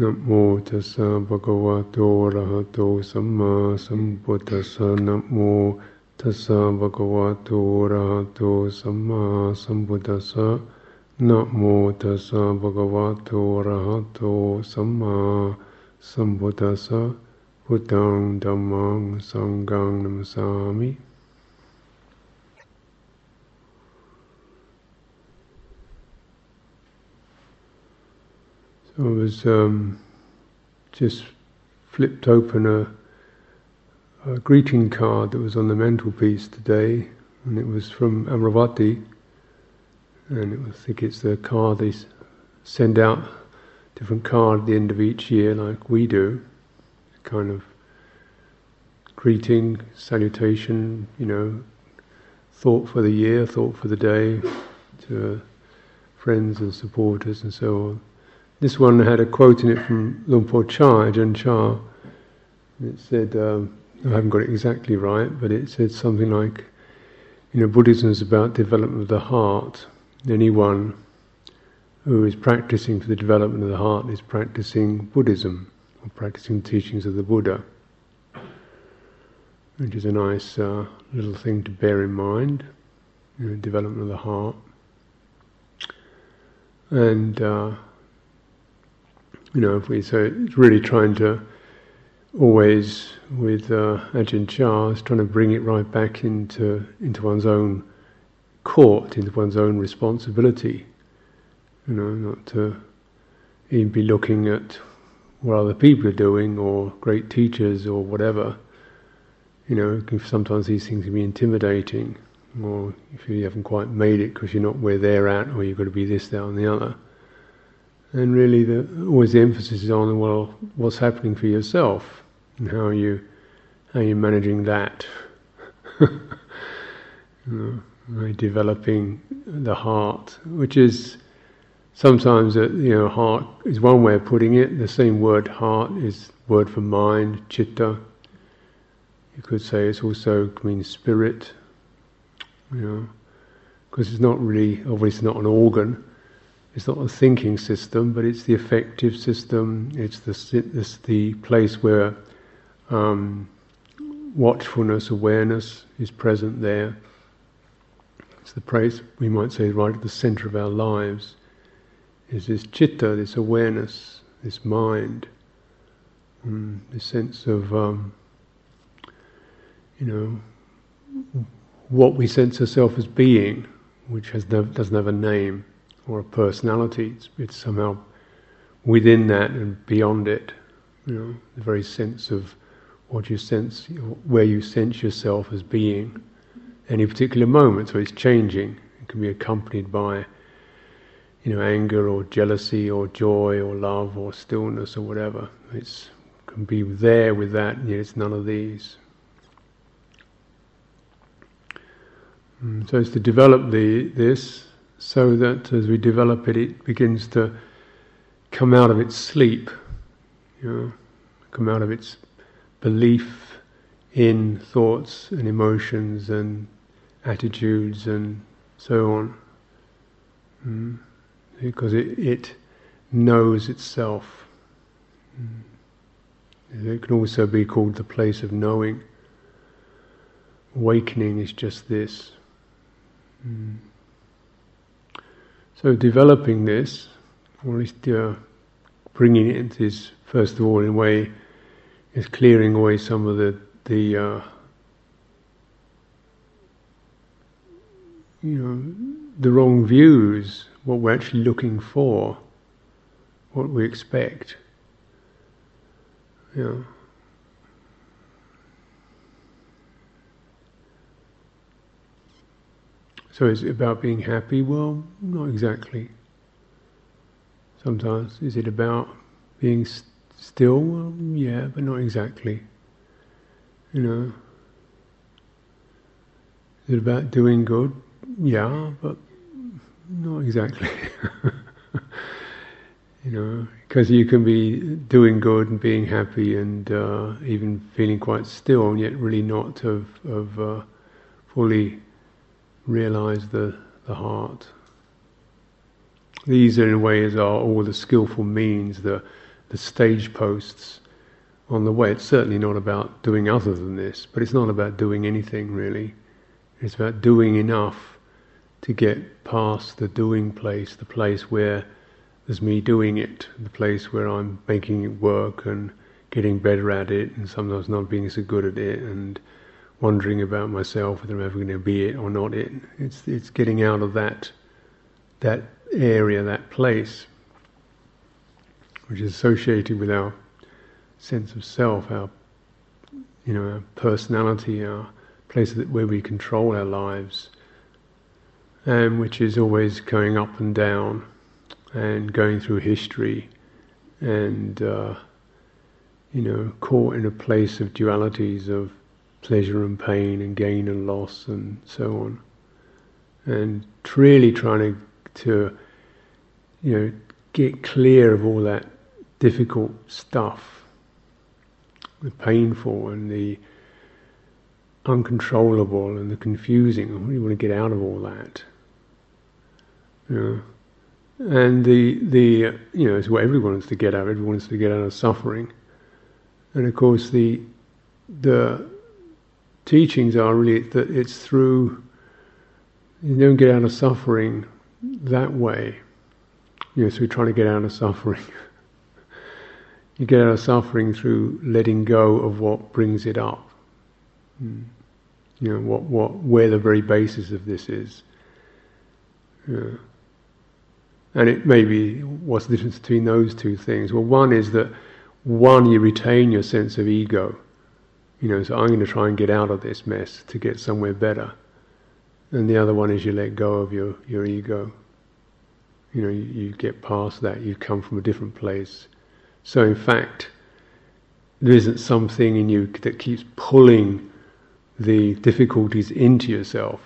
นะโมตัสสะภะคะวะโตอะระหะโตสัมมาสัมพุทธัสสะนะโมตัสสะภะคะวะโตอะระหะโตสัมมาสัมพุทธัสสะนะโมตัสสะภะคะวะโตอะระหะโตสัมมาสัมพุทธัสสะพุทธังธัมมังสังฆังนัมสามิ I was um, just flipped open a, a, greeting card that was on the mantelpiece today, and it was from Amaravati, and it was, I think it's the card they send out, different card at the end of each year, like we do, kind of greeting, salutation, you know, thought for the year, thought for the day, to friends and supporters and so on. This one had a quote in it from Luang Por Chah, Ajahn Chah. It said, um, I haven't got it exactly right, but it said something like, you know, Buddhism is about development of the heart. Anyone who is practicing for the development of the heart is practicing Buddhism, or practicing the teachings of the Buddha. Which is a nice uh, little thing to bear in mind, you know, development of the heart. And uh, you know, if we so it's really trying to always with uh, Ajahn Chah, is trying to bring it right back into into one's own court, into one's own responsibility. You know, not to even be looking at what other people are doing or great teachers or whatever. You know, sometimes these things can be intimidating, or if you haven't quite made it because you're not where they're at, or you've got to be this, that, and the other. And really, the, always the emphasis is on well, what's happening for yourself, and how are you how are you managing that. you know, developing the heart, which is sometimes you know heart is one way of putting it. The same word heart is word for mind, chitta. You could say it's also means spirit. You know, because it's not really obviously not an organ it's not the thinking system, but it's the affective system. It's the it's the place where um, watchfulness, awareness is present there. It's the place we might say right at the center of our lives. Is this chitta, this awareness, this mind, um, this sense of um, you know what we sense ourselves as being, which has no, doesn't have a name or a personality. It's, it's, somehow within that and beyond it. You know, the very sense of what you sense, where you sense yourself as being, any particular moment. So it's changing. It can be accompanied by, you know, anger or jealousy or joy or love or stillness or whatever. It's can be there with that. Yet it's none of these. Mm, so it's to develop the this so that as we develop it, it begins to come out of its sleep, you know, come out of its belief in thoughts and emotions and attitudes and so on. Mm. Because it, it knows itself. Mm. It can also be called the place of knowing. Awakening is just this. Mm. So developing this, or at least uh, bringing it is first of all in a way is clearing away some of the the uh, you know the wrong views, what we're actually looking for, what we expect. You So is it about being happy? Well, not exactly. Sometimes. Is it about being st- still? Well, yeah, but not exactly. You know. Is it about doing good? Yeah, but not exactly. you know, because you can be doing good and being happy and uh, even feeling quite still, and yet really not have uh, fully realize the, the heart. These, in ways, are all the skillful means, the, the stage posts on the way. It's certainly not about doing other than this, but it's not about doing anything really. It's about doing enough to get past the doing place, the place where there's me doing it, the place where I'm making it work and getting better at it, and sometimes not being so good at it, and wondering about myself whether I'm ever going to be it or not it. It's it's getting out of that that area, that place, which is associated with our sense of self, our you know, our personality, our place that where we control our lives, and which is always going up and down, and going through history, and uh, you know, caught in a place of dualities of pleasure and pain and gain and loss and so on, and really trying to, to you know, get clear of all that difficult stuff the painful and the uncontrollable and the confusing. We want to get out of all that. You know? And the the you know it's what everyone wants to get out. Everyone wants to get out of suffering. And of course the the teachings are really that it's through you don't get out of suffering that way. You know, we're trying to get out of suffering. You get out of suffering through letting go of what brings it up. Mm. You know, what, what, where the very basis of this is. Yeah. And it may be, what's the difference between those two things? Well, one is that, one, you retain your sense of ego. You know, so I'm going to try and get out of this mess to get somewhere better. And the other one is you let go of your, your ego. You know, you, you get past that, you come from a different place. So, in fact, there isn't something in you that keeps pulling the difficulties into yourself.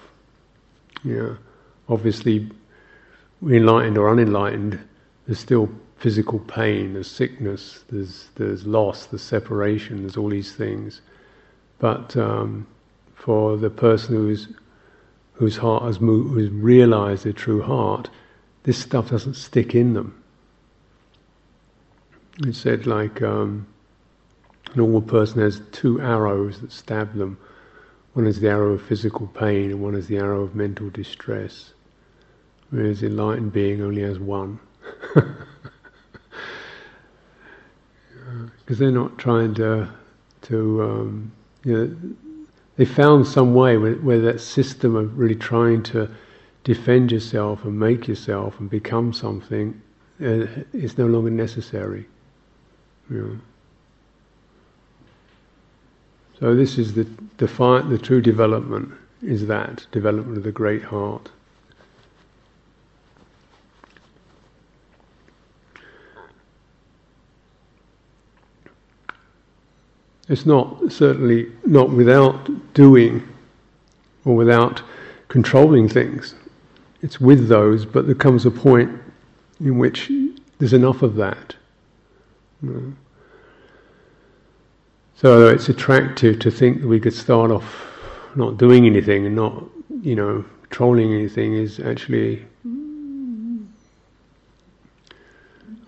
Yeah, obviously, enlightened or unenlightened, there's still physical pain, there's sickness, there's there's loss, there's separation, there's all these things. But um, for the person who's whose heart has moved, who's realized their true heart, this stuff doesn't stick in them. It said like um, a normal person has two arrows that stab them. One is the arrow of physical pain, and one is the arrow of mental distress. Whereas enlightened being only has one. Because they're not trying to, to um, you know, they found some way where, where that system of really trying to defend yourself and make yourself and become something uh, is no longer necessary. Yeah. So this is the defi- the true development is that development of the great heart. It's not certainly not without doing or without controlling things. It's with those, but there comes a point in which there's enough of that. So it's attractive to think that we could start off not doing anything and not, you know, trolling anything is actually,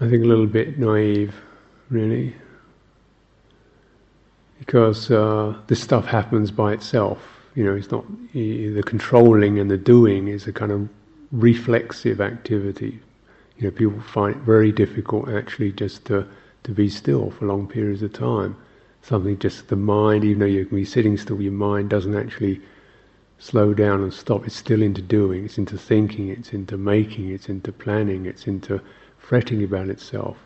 I think, a little bit naive, really. Because uh, this stuff happens by itself. You know, it's not the controlling and the doing is a kind of reflexive activity. You know, people find it very difficult actually just to to be still for long periods of time. Something just the mind, even though you can be sitting still, your mind doesn't actually slow down and stop. It's still into doing, it's into thinking, it's into making, it's into planning, it's into fretting about itself.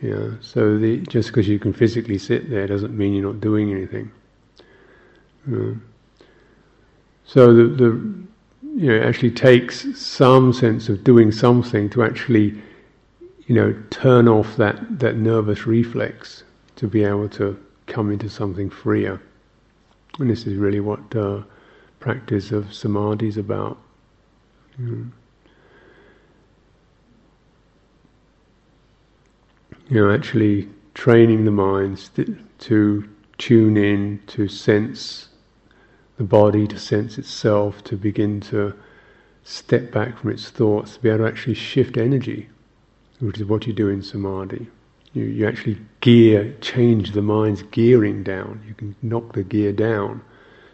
Yeah, so the, just because you can physically sit there doesn't mean you're not doing anything. Yeah. So the, the you know it actually takes some sense of doing something to actually you know, turn off that, that nervous reflex to be able to come into something freer. And this is really what uh, practice of samadhi is about. You know, actually training the minds to tune in, to sense the body, to sense itself, to begin to step back from its thoughts, to be able to actually shift energy which is what you do in samadhi. You, you actually gear, change the mind's gearing down. You can knock the gear down.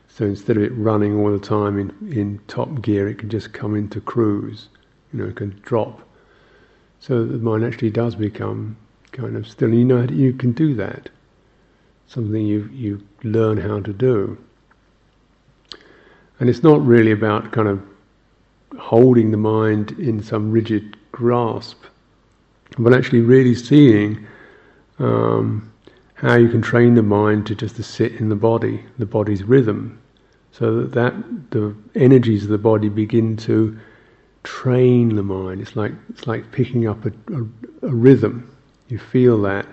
So instead of it running all the time in, in top gear, it can just come into cruise. You know, it can drop. So the mind actually does become kind of still. You know, you can do that. Something you you learn how to do. And it's not really about kind of holding the mind in some rigid grasp, but actually really seeing um, how you can train the mind to just to sit in the body, the body's rhythm, so that, that the energies of the body begin to train the mind. It's like it's like picking up a, a, a rhythm. You feel that,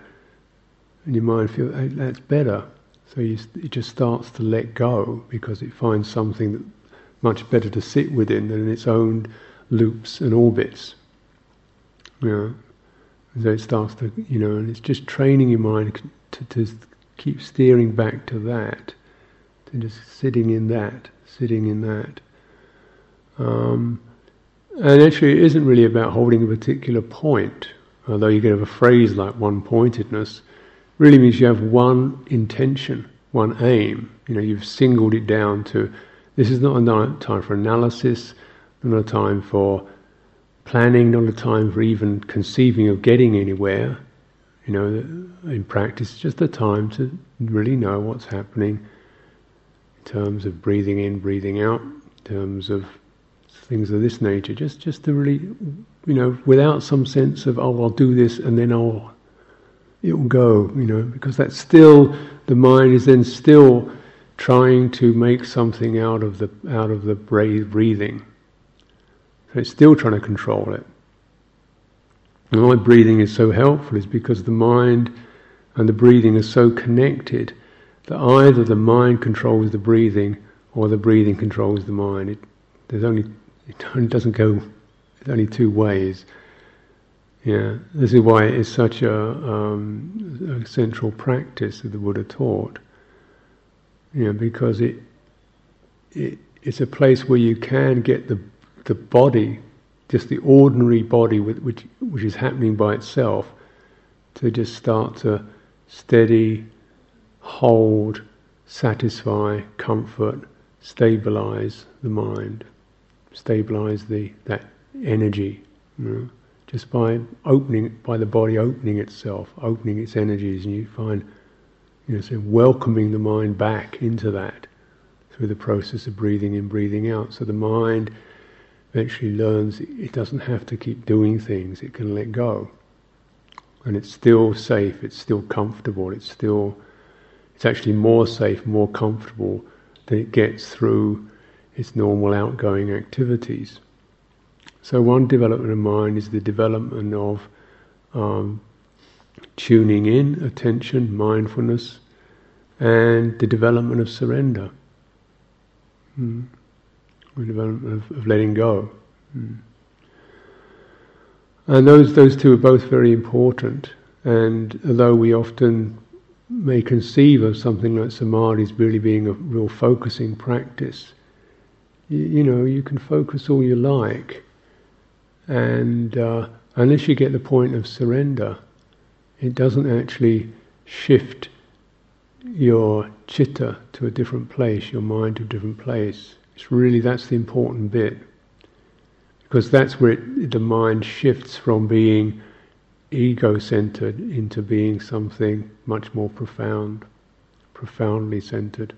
and your mind feels hey, that's better. So you, it just starts to let go because it finds something that much better to sit within than in its own loops and orbits. Know, so it starts to, you know, and it's just training your mind to, to keep steering back to that, to just sitting in that, sitting in that. Um, and actually, it isn't really about holding a particular point, although you can have a phrase like one pointedness, really means you have one intention, one aim. You know, you've singled it down to this is not a time for analysis, not a time for planning, not a time for even conceiving of getting anywhere. You know, in practice, just a time to really know what's happening in terms of breathing in, breathing out, in terms of things of this nature. Just, just to really, you know, without some sense of oh, I'll do this and then I'll, it will go. You know, because that's still the mind is then still trying to make something out of the out of the breathing. So it's still trying to control it. And why breathing is so helpful is because the mind and the breathing are so connected that either the mind controls the breathing or the breathing controls the mind. It, there's only it doesn't go. It's only two ways. Yeah, this is why it's such a, um, a central practice that the Buddha taught you know, because it, it it's a place where you can get the the body, just the ordinary body with, which which is happening by itself, to just start to steady, hold, satisfy, comfort, stabilize the mind, stabilize the that energy, you know, just by opening by the body opening itself, opening its energies, and you find you know, so welcoming the mind back into that through the process of breathing in, breathing out. So the mind eventually learns it doesn't have to keep doing things, it can let go. And it's still safe, it's still comfortable, it's still, it's actually more safe, more comfortable than it gets through its normal outgoing activities. So one development of mind is the development of um, tuning in, attention, mindfulness, and the development of surrender, mm. the development of, of letting go. Mm. And those, those two are both very important. And although we often may conceive of something like samadhi as really being a real focusing practice, you, you know, you can focus all you like. And uh, unless you get the point of surrender, it doesn't actually shift your chitta to a different place, your mind to a different place. It's really that's the important bit. Because that's where it, the mind shifts from being ego centered into being something much more profound, profoundly centered.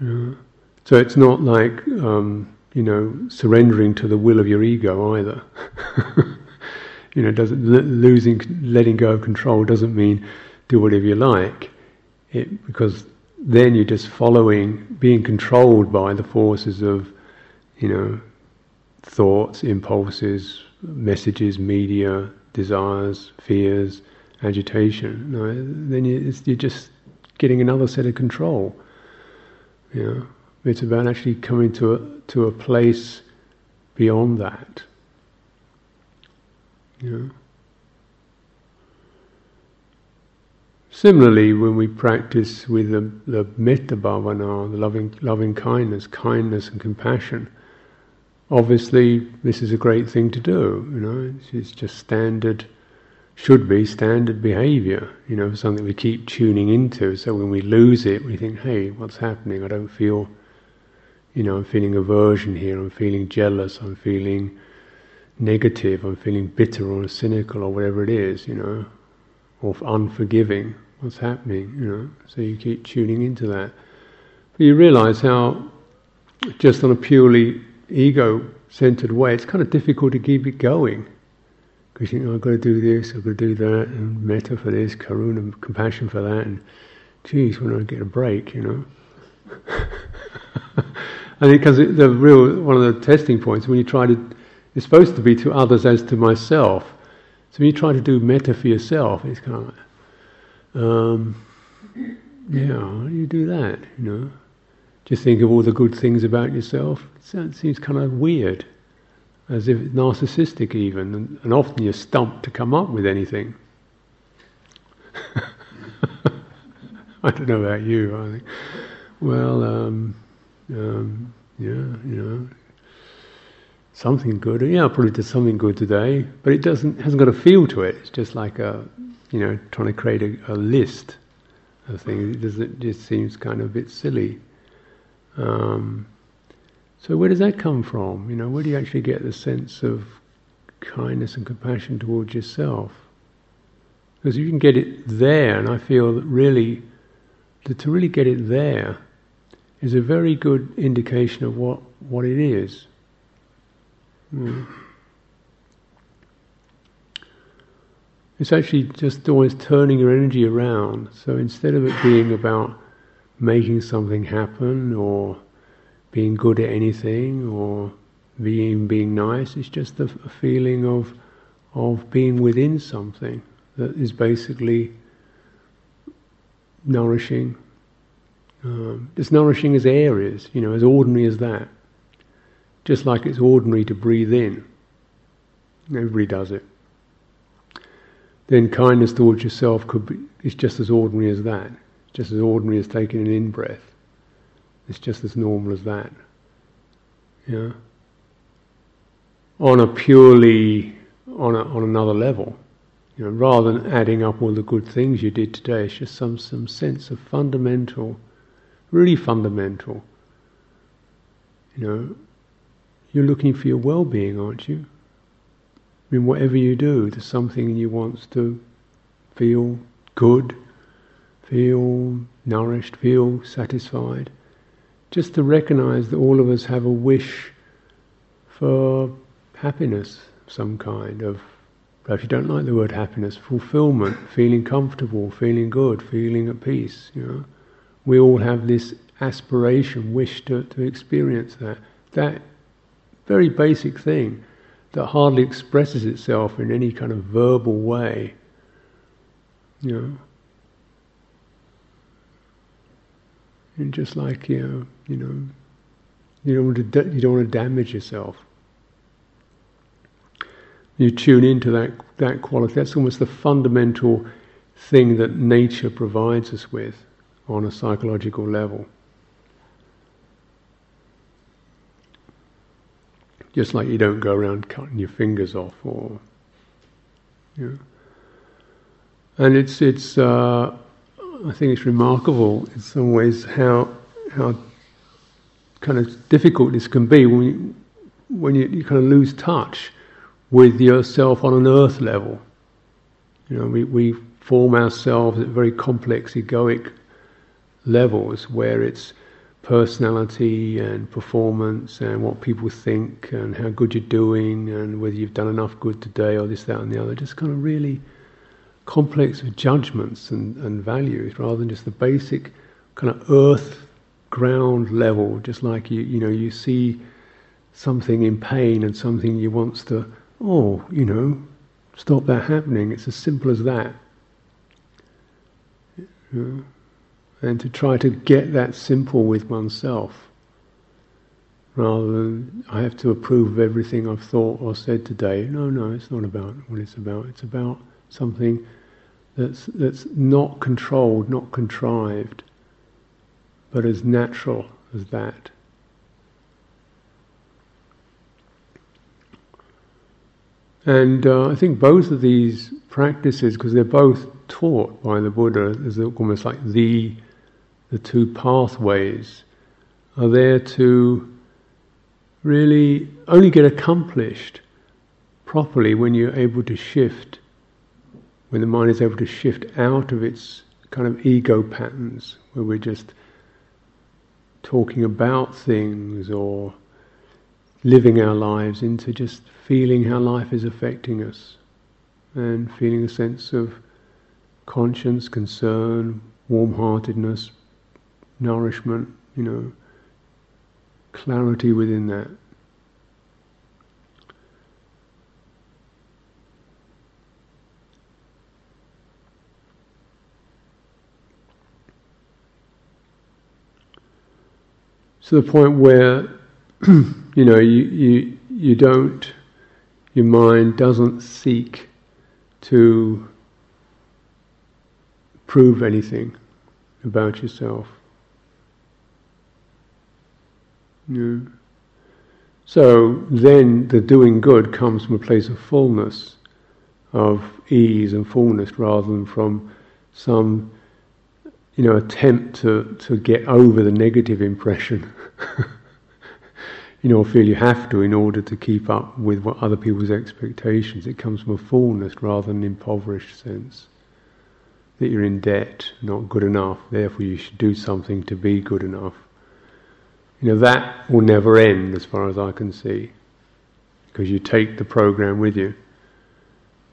Yeah. So it's not like, um, you know, surrendering to the will of your ego either. you know, doesn't losing, letting go of control doesn't mean do whatever you like, it, because then you're just following, being controlled by the forces of, you know, thoughts, impulses, messages, media, desires, fears, agitation. No, then you, you're just getting another set of control. You know, it's about actually coming to a to a place beyond that. Similarly, when we practice with the, the metta bhavana, the loving, loving kindness, kindness and compassion, obviously this is a great thing to do. You know, it's, it's just standard, should be standard behaviour. You know, something we keep tuning into. So when we lose it, we think, "Hey, what's happening? I don't feel." You know, I'm feeling aversion here. I'm feeling jealous. I'm feeling negative. I'm feeling bitter or cynical or whatever it is. You know, or unforgiving. What's happening? You know, so you keep tuning into that. But you realise how, just on a purely ego centered way, it's kind of difficult to keep it going. Because you think, I've got to do this, I've got to do that, and metta for this, karuna, compassion for that, and geez, when I get a break, you know. I think because the real one of the testing points when you try to, it's supposed to be to others as to myself. So when you try to do metta for yourself, it's kind of like, um, yeah, how do you do that? You know, just think of all the good things about yourself. It seems kind of weird, as if it's narcissistic even, and, and often you're stumped to come up with anything. I don't know about you. I think, well, um, um, yeah, you know, something good. Yeah, I probably did something good today, but it doesn't hasn't got a feel to it. It's just like a, you know, trying to create a, a list of things. It doesn't just seems kind of a bit silly. Um, so where does that come from? You know, where do you actually get the sense of kindness and compassion towards yourself? Because you can get it there, and I feel that really, to really get it there is a very good indication of what, what it is. Mm. It's actually just always turning your energy around. So instead of it being about making something happen or being good at anything or being being nice. It's just a, a feeling of of being within something that is basically nourishing. Um, as nourishing as air is, you know, as ordinary as that. Just like it's ordinary to breathe in. Everybody does it. Then kindness towards yourself could be is just as ordinary as that just as ordinary as taking an in breath. It's just as normal as that. Yeah. On a purely on a, on another level, you know, rather than adding up all the good things you did today, it's just some some sense of fundamental, really fundamental. You know, you're looking for your well-being, aren't you? I mean, whatever you do, there's something you want to feel good feel nourished, feel satisfied. Just to recognize that all of us have a wish for happiness of some kind of if you don't like the word happiness, fulfillment, feeling comfortable, feeling good, feeling at peace, you know. We all have this aspiration, wish to, to experience that. That very basic thing that hardly expresses itself in any kind of verbal way. You know, And just like you know, you know, you don't want to you don't want to damage yourself. You tune into that that quality. That's almost the fundamental thing that nature provides us with on a psychological level. Just like you don't go around cutting your fingers off, or you know. And it's it's. Uh, I think it's remarkable in some ways how how kind of difficult this can be when you, when you, you kind of lose touch with yourself on an earth level. You know, we, we form ourselves at very complex egoic levels where it's personality and performance and what people think and how good you're doing and whether you've done enough good today or this, that, and the other. Just kind of really complex of judgments and, and values rather than just the basic kind of earth ground level, just like you you know you see something in pain and something you wants to oh you know stop that happening. It's as simple as that. Know? And to try to get that simple with oneself, rather than I have to approve of everything I've thought or said today. No, no, it's not about what it's about. It's about something that's, that's not controlled, not contrived, but as natural as that. And uh, I think both of these practices, because they're both taught by the Buddha as almost like the the two pathways, are there to really only get accomplished properly when you're able to shift, when the mind is able to shift out of its kind of ego patterns, where we're just talking about things or living our lives into just feeling how life is affecting us and feeling a sense of conscience, concern, warm heartedness, nourishment, you know, clarity within that. To the point where, you know, you, you, you don't, your mind doesn't seek to prove anything about yourself. Yeah. So then the doing good comes from a place of fullness, of ease and fullness, rather than from some you know, attempt to, to get over the negative impression. you know, feel you have to in order to keep up with what other people's expectations. It comes from a fullness rather than an impoverished sense. That you're in debt, not good enough, therefore you should do something to be good enough. You know, that will never end as far as I can see. Because you take the program with you.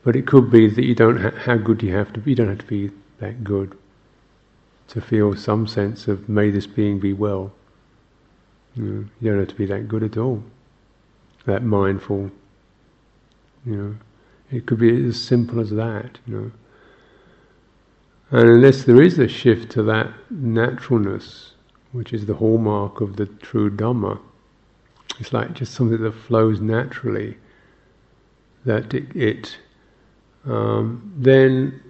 But it could be that you don't ha- how good you have to be, you don't have to be that good to feel some sense of may this being be well. You, know, you don't have to be that good at all, that mindful. You know, it could be as simple as that. You know, and unless there is a shift to that naturalness, which is the hallmark of the true Dhamma, it's like just something that flows naturally. That it, it um, then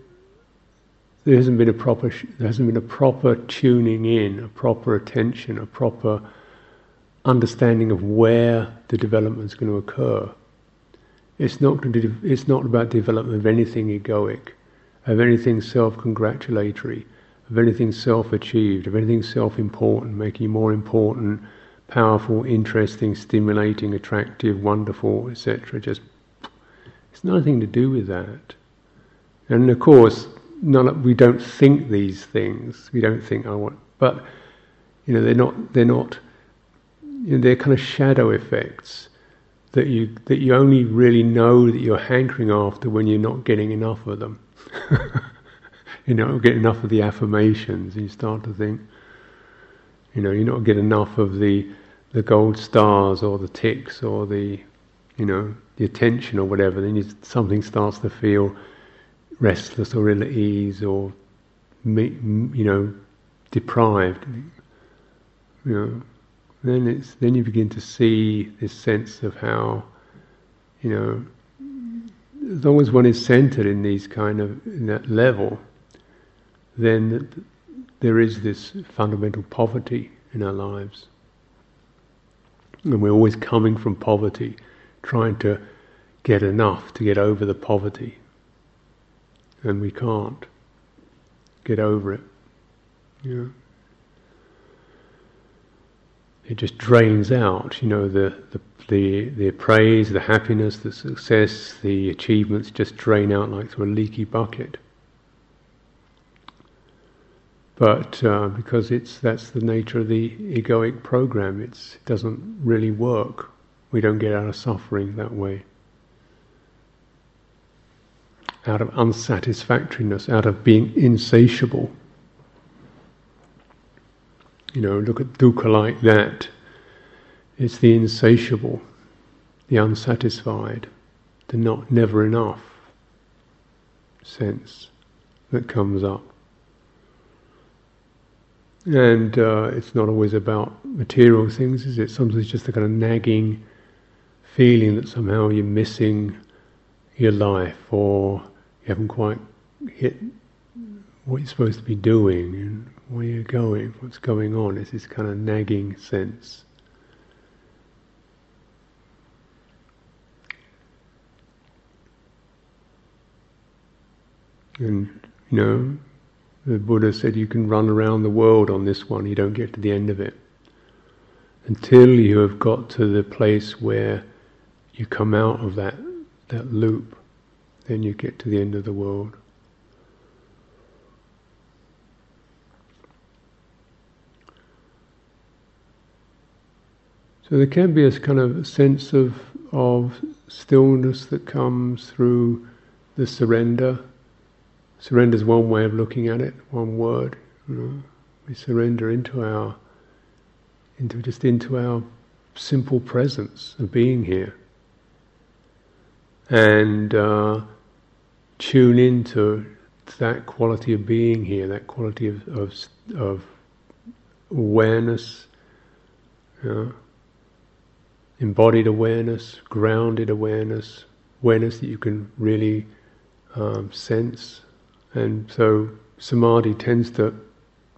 there hasn't been a proper there hasn't been a proper tuning in, a proper attention, a proper understanding of where the development is going to occur. It's not it's not about development of anything egoic, of anything self-congratulatory, of anything self-achieved, of anything self-important, making you more important, powerful, interesting, stimulating, attractive, wonderful, etc. Just it's nothing to do with that. And of course, none we don't think these things. We don't think I oh, want, but you know they're not they're not you know, they're kind of shadow effects that you that you only really know that you're hankering after when you're not getting enough of them. you know, get enough of the affirmations, and you start to think, you know, you don't get enough of the the gold stars or the ticks or the, you know, the attention or whatever. Then you, something starts to feel restless or ill at ease or you know deprived you know then it's then you begin to see this sense of how you know as long as one is centered in these kind of in that level then there is this fundamental poverty in our lives and we're always coming from poverty trying to get enough to get over the poverty and we can't get over it. Know? It just drains out, you know, the, the, the, the praise, the happiness, the success, the achievements just drain out like through a leaky bucket. But uh, because it's that's the nature of the egoic program, it doesn't really work. We don't get out of suffering that way out of unsatisfactoriness, out of being insatiable. You know, look at dukkha like that. It's the insatiable, the unsatisfied, the not never enough sense that comes up. And uh, it's not always about material things, is it? Sometimes it's just the kind of nagging feeling that somehow you're missing your life or you haven't quite hit what you're supposed to be doing and where you're going, what's going on. It's this kind of nagging sense. And, you know, the Buddha said you can run around the world on this one, you don't get to the end of it. Until you have got to the place where you come out of that, that loop, then you get to the end of the world. So there can be a kind of sense of of stillness that comes through the surrender. Surrender is one way of looking at it, one word. You know, we surrender into our, into just into our simple presence of being here, and uh, tune into that quality of being here, that quality of of, of awareness. You know, embodied awareness, grounded awareness, awareness that you can really um, sense. And so samadhi tends to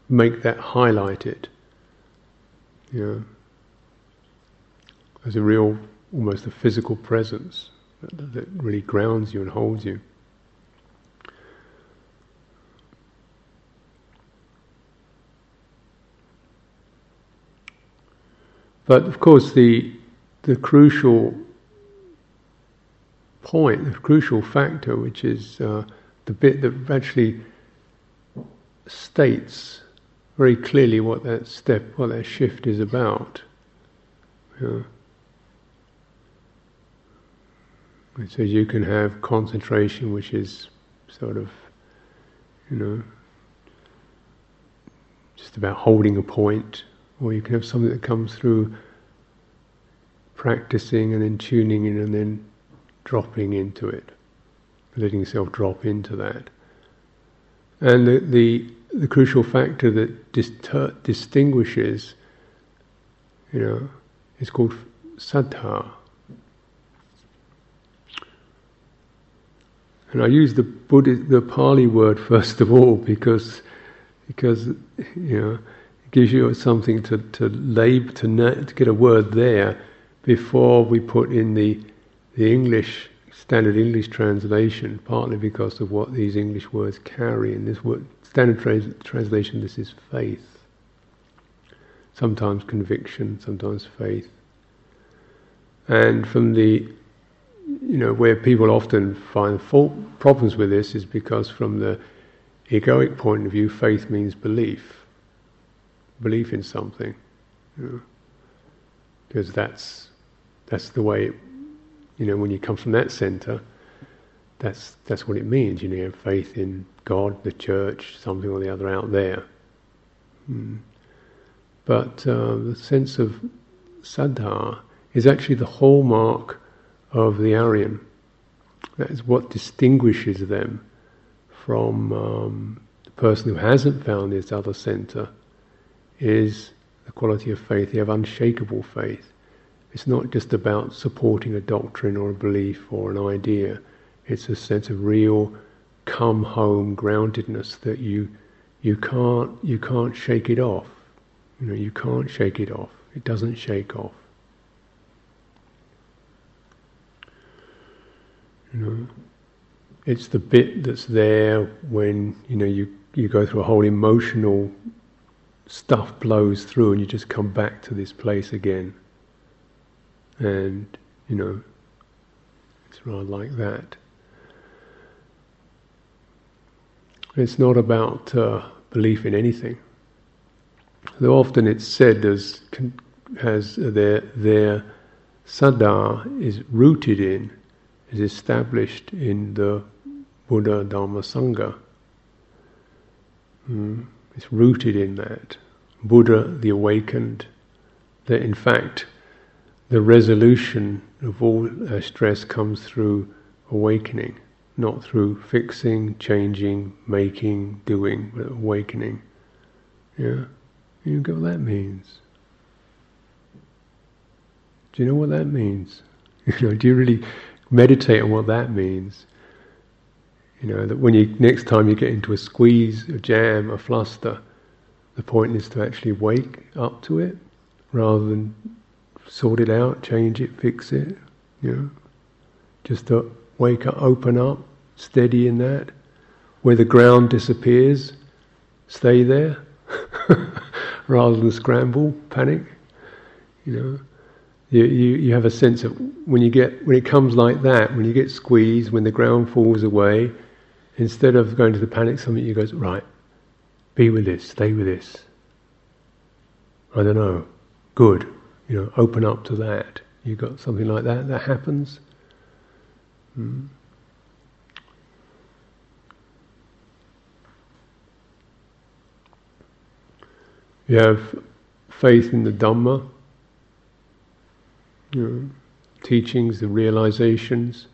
make that highlight it. You know, as a real, almost a physical presence that, that really grounds you and holds you. But of course, the the crucial point, the crucial factor, which is uh, the bit that actually states very clearly what that step, what that shift is about. Yeah. It says you can have concentration, which is sort of, you know, just about holding a point, or you can have something that comes through practicing and then tuning in and then dropping into it, letting yourself drop into that. And the, the, the crucial factor that distinguishes, you know, is called saddha. And I use the Buddhist, the Pali word first of all because, because you know, it gives you something to to lab to, na- to get a word there before we put in the the English standard English translation, partly because of what these English words carry. In this word, standard tra- translation, this is faith. Sometimes conviction, sometimes faith. And from the, you know, where people often find fault, problems with this is because from the egoic point of view, faith means belief, belief in something, you know, because that's that's the way, you know, when you come from that center, that's that's what it means. You know, you have faith in God, the church, something or the other out there. Hmm. But uh, the sense of saddha is actually the hallmark of the Aryan. That is what distinguishes them from um, the person who hasn't found this other center. Is the quality of faith. They have unshakable faith. It's not just about supporting a doctrine or a belief or an idea. It's a sense of real come home groundedness that you you can't you can't shake it off. You know, you can't shake it off. It doesn't shake off. You know, it's the bit that's there when you know you you go through a whole emotional stuff blows through, and you just come back to this place again. And, you know, it's rather like that. It's not about uh, belief in anything. Though often it's said as has their their saddha is rooted in, is established in the Buddha Dharma Sangha. Mm, it's rooted in that. Buddha, the awakened, that in fact the resolution of all uh, stress comes through awakening, not through fixing, changing, making, doing, but awakening. Yeah? You go, what that means. Do you know what that means? You know, do you really meditate on what that means? You know, that when you next time you get into a squeeze, a jam, a fluster, the point is to actually wake up to it rather than sort it out, change it, fix it, you know. Just to wake up, open up, steady in that, where the ground disappears, stay there, rather than scramble, panic. You know, you, you, you have a sense of when you get when it comes like that, when you get squeezed, when the ground falls away, instead of going to the panic summit, you go right, be with this, stay with this. I don't know, good, you know, open up to that. You got something like that that happens. Hmm. You have faith in the Dhamma, you know, teachings, the realizations.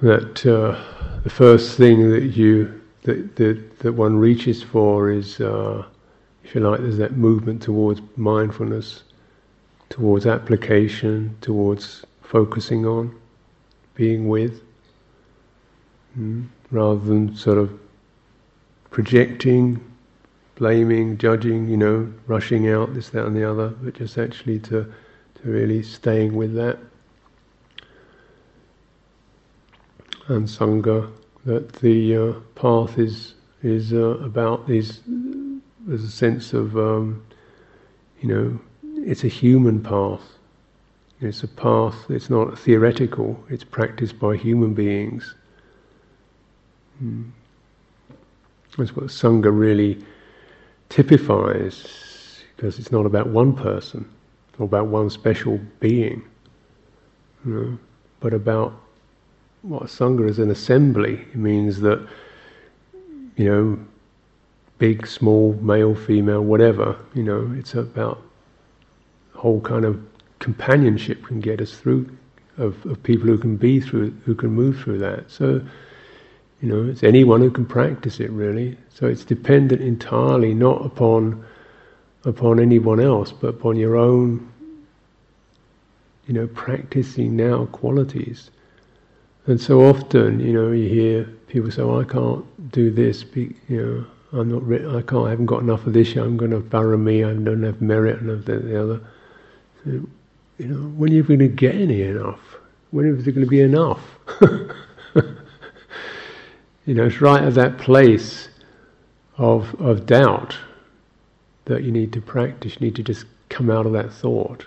That uh, the first thing that you that, that that one reaches for is, uh, if you like, there's that movement towards mindfulness, towards application, towards focusing on, being with, mm, rather than sort of projecting, blaming, judging, you know, rushing out, this, that, and the other, but just actually to, to really staying with that. And Sangha, that the uh, path is is uh, about these. There's a sense of, um, you know, it's a human path. It's a path. It's not theoretical. It's practiced by human beings. Mm. That's what Sangha really typifies, because it's not about one person or about one special being, you know, but about what Sangha is an assembly. It means that, you know, big, small, male, female, whatever, you know, it's about whole kind of companionship can get us through of, of people who can be through, who can move through that. So you know, it's anyone who can practice it really. So it's dependent entirely not upon upon anyone else, but upon your own, you know, practicing now qualities. And so often, you know, you hear people say, oh, "I can't do this," you know, I'm not, I can't, I haven't got enough of this. I'm going to borrow me. I don't have merit, and the, the other. So, you know, when are you going to get any enough? When is it going to be enough? You know, it's right at that place of, of doubt that you need to practice. You need to just come out of that thought.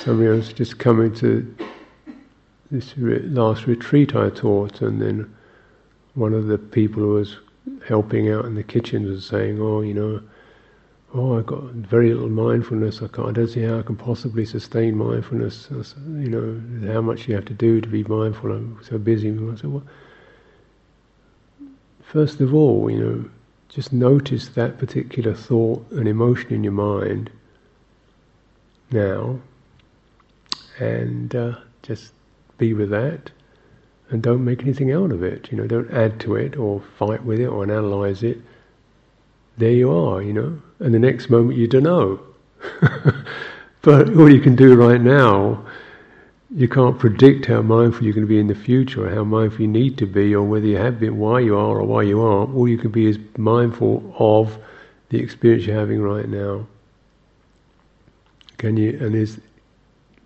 Somebody was just coming to this re- last retreat I taught, and then one of the people who was helping out in the kitchen was saying, "Oh, you know, oh, I've got very little mindfulness. I can't. I don't see how I can possibly sustain mindfulness. You know, how much you have to do to be mindful. I'm so busy. I said, well, first of all, you know, just notice that particular thought and emotion in your mind now, and uh, just be with that. And don't make anything out of it. You know, don't add to it or fight with it or analyze it there you are, you know, and the next moment you don't know. but all you can do right now, you can't predict how mindful you're going to be in the future, or how mindful you need to be, or whether you have been, why you are or why you aren't. All you can be is mindful of the experience you're having right now. Can you? And is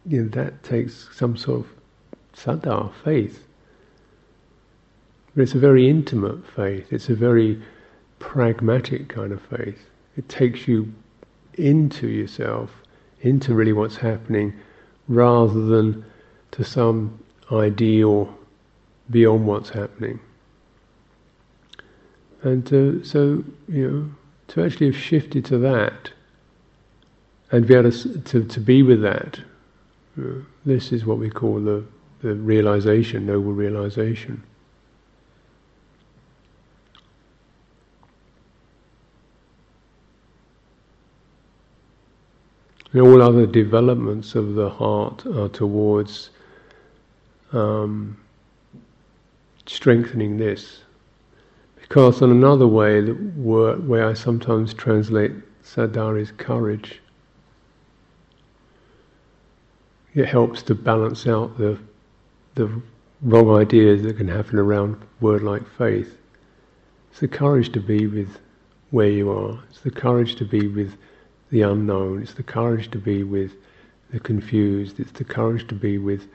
you know, that takes some sort of saddha faith. But it's a very intimate faith. It's a very pragmatic kind of faith. It takes you into yourself, into really what's happening, rather than to some ideal beyond what's happening. And to, so, you know, to actually have shifted to that and be able to, to, to be with that, you know, this is what we call the, the realization, noble realization. And all other developments of the heart are towards um, strengthening this. Because in another way, the word where I sometimes translate saddha is courage. It helps to balance out the the wrong ideas that can happen around word like faith. It's the courage to be with where you are. It's the courage to be with the unknown. It's the courage to be with the confused. It's the courage to be with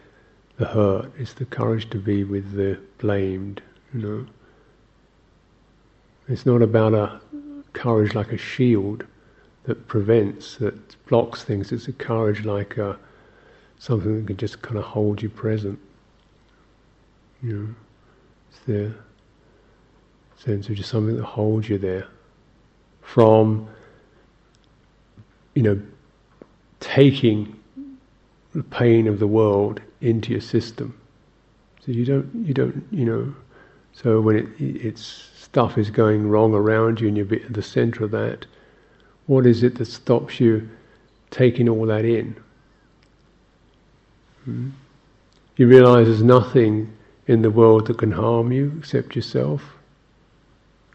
the hurt. It's the courage to be with the blamed. You know. It's not about a courage like a shield that prevents, that blocks things. It's a courage like a, something that can just kind of hold you present. You know, it's the sense of just something that holds you there from, you know, taking the pain of the world into your system. So you don't, you don't, you know. So when it, it's stuff is going wrong around you and you're at the center of that, what is it that stops you taking all that in? Hmm? You realize there's nothing in the world that can harm you except yourself.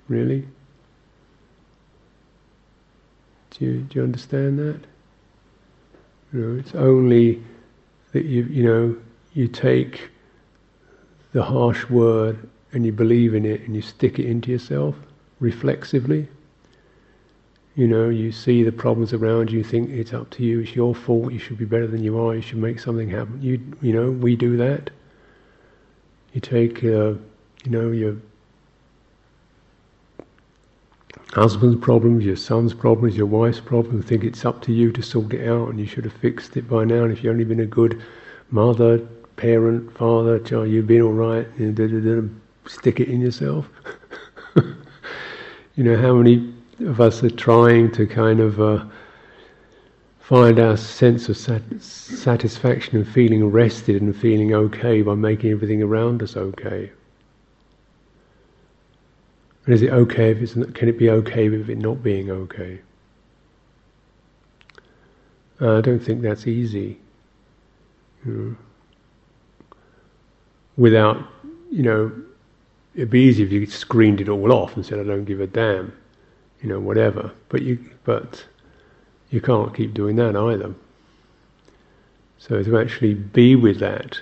Really? Do you, do you understand that? You know, it's only that you you know you take the harsh word and you believe in it and you stick it into yourself reflexively. You know, you see the problems around you, you think it's up to you, it's your fault, you should be better than you are, you should make something happen. You, you know, we do that. You take, uh, you know, your husband's problems, your son's problems, your wife's problems, think it's up to you to sort it out and you should have fixed it by now. And if you've only been a good mother, parent, father, child, you've been all right. Stick it in yourself. you know, how many of us are trying to kind of uh, find our sense of sat- satisfaction and feeling rested and feeling okay by making everything around us okay? And is it okay if it's not, can it be okay with it not being okay? Uh, I don't think that's easy. You know. Without, you know, it'd be easy if you screened it all off and said, "I don't give a damn," you know, whatever. But you, but you can't keep doing that either. So to actually be with that,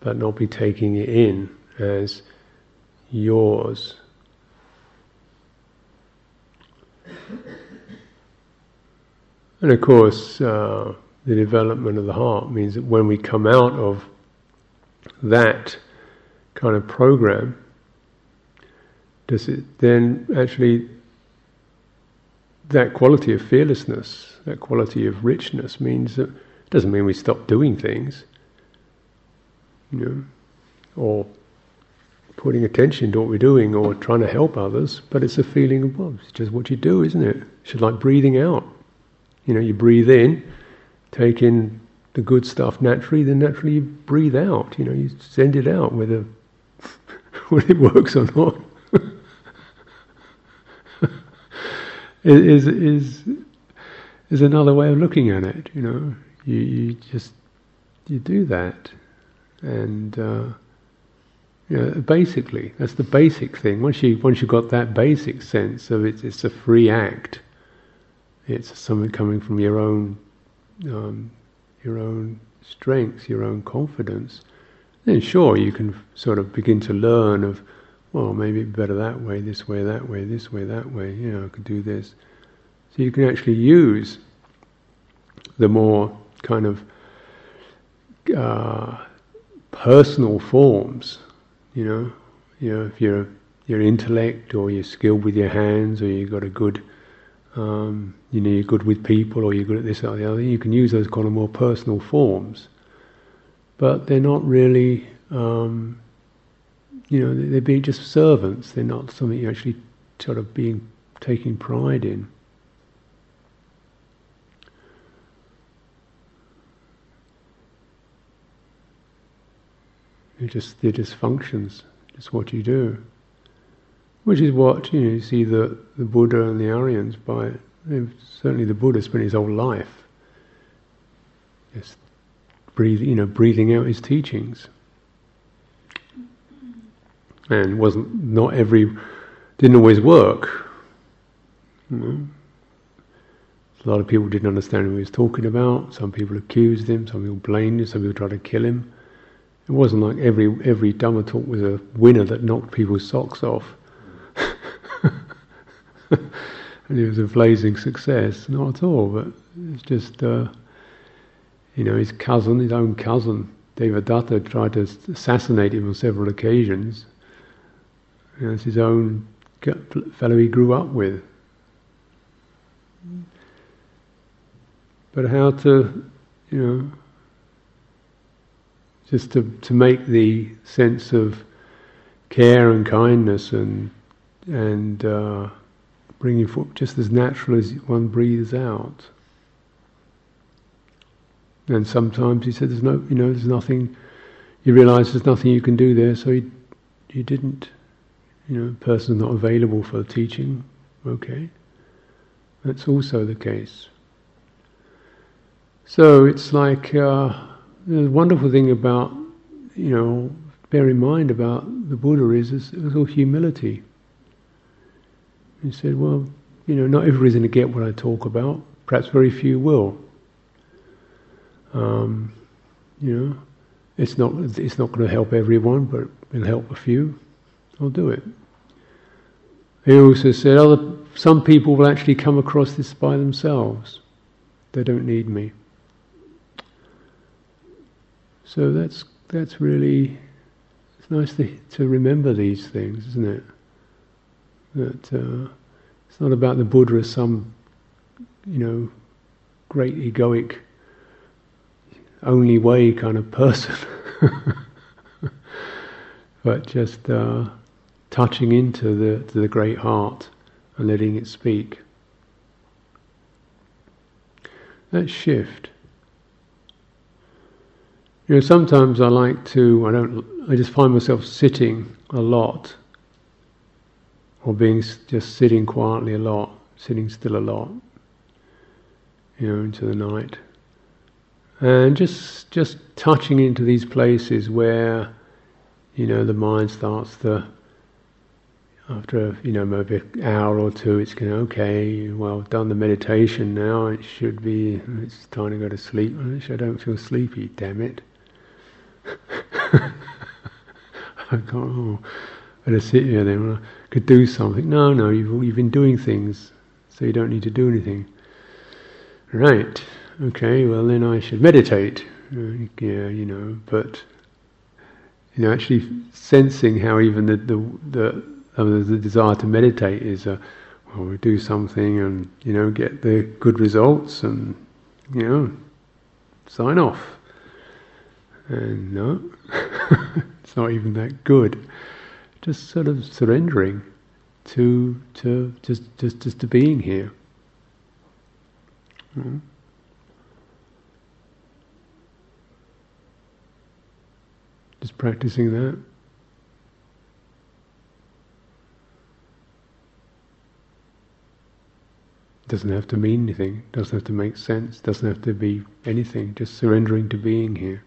but not be taking it in as yours. And of course, uh, the development of the heart means that when we come out of that kind of program, does it then actually that quality of fearlessness, that quality of richness means that it doesn't mean we stop doing things, you know, or putting attention to what we're doing or trying to help others, but it's a feeling of, well, it's just what you do, isn't it? It's like breathing out. You know, you breathe in, take in the good stuff naturally, then naturally you breathe out. You know, you send it out whether whether it works or not. Is is is another way of looking at it. You know, you you just you do that, and uh, you know, basically that's the basic thing. Once you once you got that basic sense of it, it's a free act. It's something coming from your own um, your own strength, your own confidence. Then sure, you can sort of begin to learn of well, maybe better that way, this way, that way, this way, that way, you know, I could do this. So you can actually use the more kind of uh, personal forms, you know, you know, if you're your intellect or you're skilled with your hands or you've got a good, um, you know, you're good with people or you're good at this or the other, you can use those kind of more personal forms. But they're not really um, you know, they're being just servants. They're not something you're actually sort of being taking pride in. They're just they're just functions. Just what you do. Which is what you know. You see the the Buddha and the Aryans by certainly the Buddha spent his whole life just breathing, you know, breathing out his teachings and wasn't not every didn't always work. You know? A lot of people didn't understand what he was talking about. Some people accused him. Some people blamed him. Some people tried to kill him. It wasn't like every every Dhamma talk was a winner that knocked people's socks off. and it was a blazing success. Not at all, but it's just, uh, you know, his cousin, his own cousin, Devadatta, tried to assassinate him on several occasions. You know, it's his own fellow he grew up with. But how to, you know, just to, to make the sense of care and kindness and and uh, bringing forth just as natural as one breathes out. And sometimes he said, "There's no, you know, there's nothing." You realise there's nothing you can do there, so he, he didn't. You know, person's not available for teaching. Okay, that's also the case. So it's like uh, the wonderful thing about, you know, bear in mind about the Buddha is it's all humility. He said, well, you know, not everybody's going to get what I talk about. Perhaps very few will. Um, you know, it's not it's not going to help everyone, but it'll help a few. I'll do it. He also said, other some people will actually come across this by themselves. They don't need me. So that's that's really it's nice to, to remember these things, isn't it? That uh, it's not about the Buddha as some, you know, great egoic, only way kind of person, but just uh, touching into the the great heart and letting it speak. That shift. You know, sometimes I like to, I don't, I just find myself sitting a lot, or being just sitting quietly a lot, sitting still a lot, you know, into the night. And just, just touching into these places where, you know, the mind starts to, after, you know, maybe an hour or two, it's going, okay, well, I've done the meditation now, it should be, it's time to go to sleep. I don't feel sleepy, damn it. I go, oh, better sit here then. I could do something. No, no, you've, you've been doing things, so you don't need to do anything. Right, okay, well then I should meditate. Uh, yeah, you know, but, you know, actually sensing how even the, the, the, the desire to meditate is, uh, well, we do something and, you know, get the good results and, you know, sign off. And no, it's not even that good. Just sort of surrendering to to just just just to being here. Mm. Just practicing that. Doesn't have to mean anything, doesn't have to make sense, doesn't have to be anything, just surrendering to being here.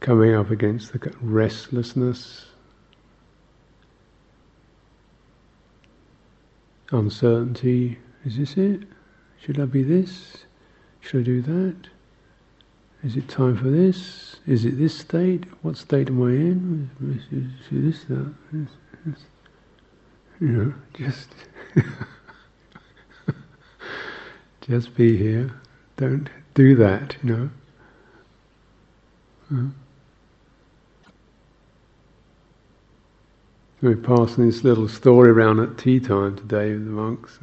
Coming up against the restlessness, uncertainty. Is this it? Should I be this? Should I do that? Is it time for this? Is it this state? What state am I in? Is, this, that? You know, just just be here. Don't do that. You know. We're passing this little story around at tea time today with the monks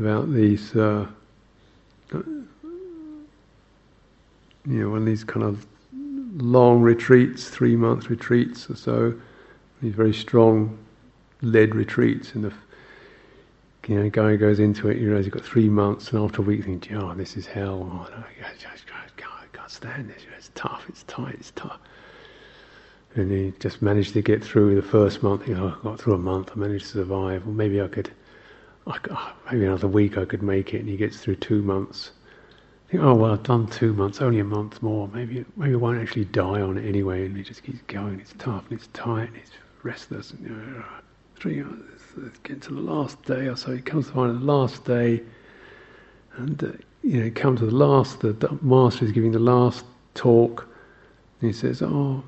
about these, uh, you know, one of these kind of long retreats, three month retreats or so, these very strong led retreats, and the you know, guy goes into it, you realize you've got three months, and after a week, think, oh, this is hell. Oh, no, I, I, can't, I can't stand this. It's tough, it's tight, it's tough. And he just managed to get through the first month. You know, I got through a month, I managed to survive. Well, maybe I could, I, oh, maybe another week I could make it. And he gets through two months. Think, oh well, I've done two months, only a month more. Maybe maybe I won't actually die on it anyway. And he just keeps going. It's tough, and it's tight, and it's restless. And, uh, three, get to the last day or so. He comes to find the last day, and uh, you know, come to the last. The, the master is giving the last talk, and he says, "Oh,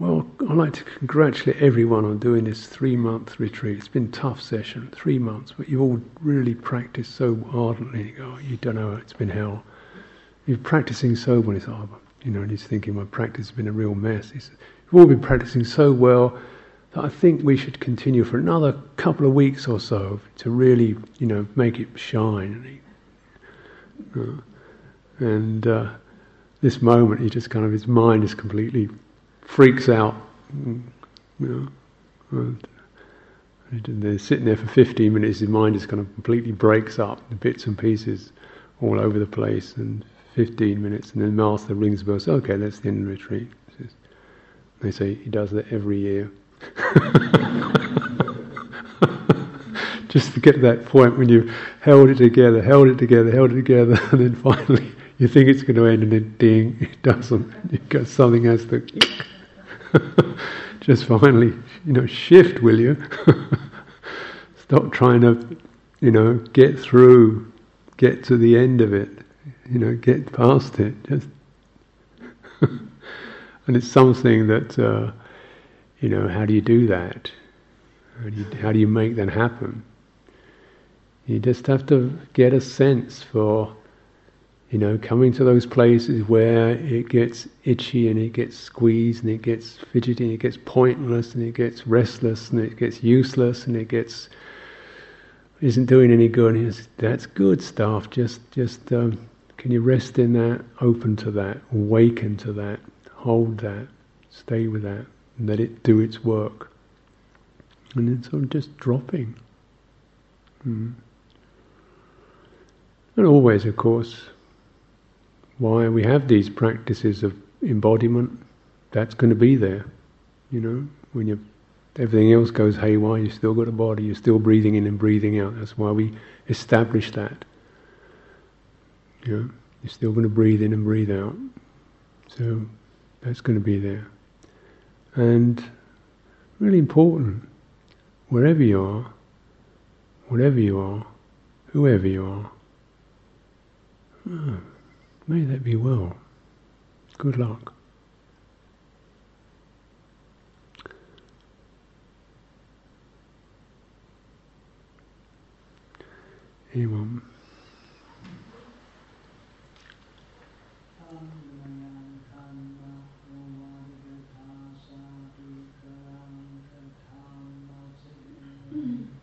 well, I'd like to congratulate everyone on doing this three-month retreat. It's been a tough session, three months, but you've all really practiced so ardently. You, go, you don't know, it's been hell. You're practicing so well. He's, oh, you know, and he's thinking, my practice has been a real mess. He says, you've all been practicing so well that I think we should continue for another couple of weeks or so to really, you know, make it shine. Uh, and uh, this moment, he just kind of, his mind is completely freaks out. Mm, you know, they're sitting there for 15 minutes, his mind just kind of completely breaks up, the bits and pieces all over the place, and 15 minutes, and then Master rings the bell, says, okay, that's the end of the retreat. They say he does that every year. Just to get to that point when you've held it together, held it together, held it together, and then finally you think it's going to end, and then ding, it doesn't. You've got something has to just finally, you know, shift, will you? Stop trying to, you know, get through, get to the end of it, you know, get past it. Just, and it's something that. Uh, you know, how do you do that? How do you, how do you make that happen? You just have to get a sense for, you know, coming to those places where it gets itchy and it gets squeezed and it gets fidgety and it gets pointless and it gets restless and it gets useless and it gets isn't doing any good. And says, that's good stuff. Just just um, can you rest in that, open to that, awaken to that, hold that, stay with that let it do its work. And then sort of just dropping. Mm. And always, of course, why we have these practices of embodiment, that's going to be there. You know, when you everything else goes haywire, you still got a body, you're still breathing in and breathing out. That's why we establish that. You know, you're still going to breathe in and breathe out. So that's going to be there. And really important, wherever you are, whatever you are, whoever you are, oh, May that be well. Good luck. Anyone? Mm-hmm.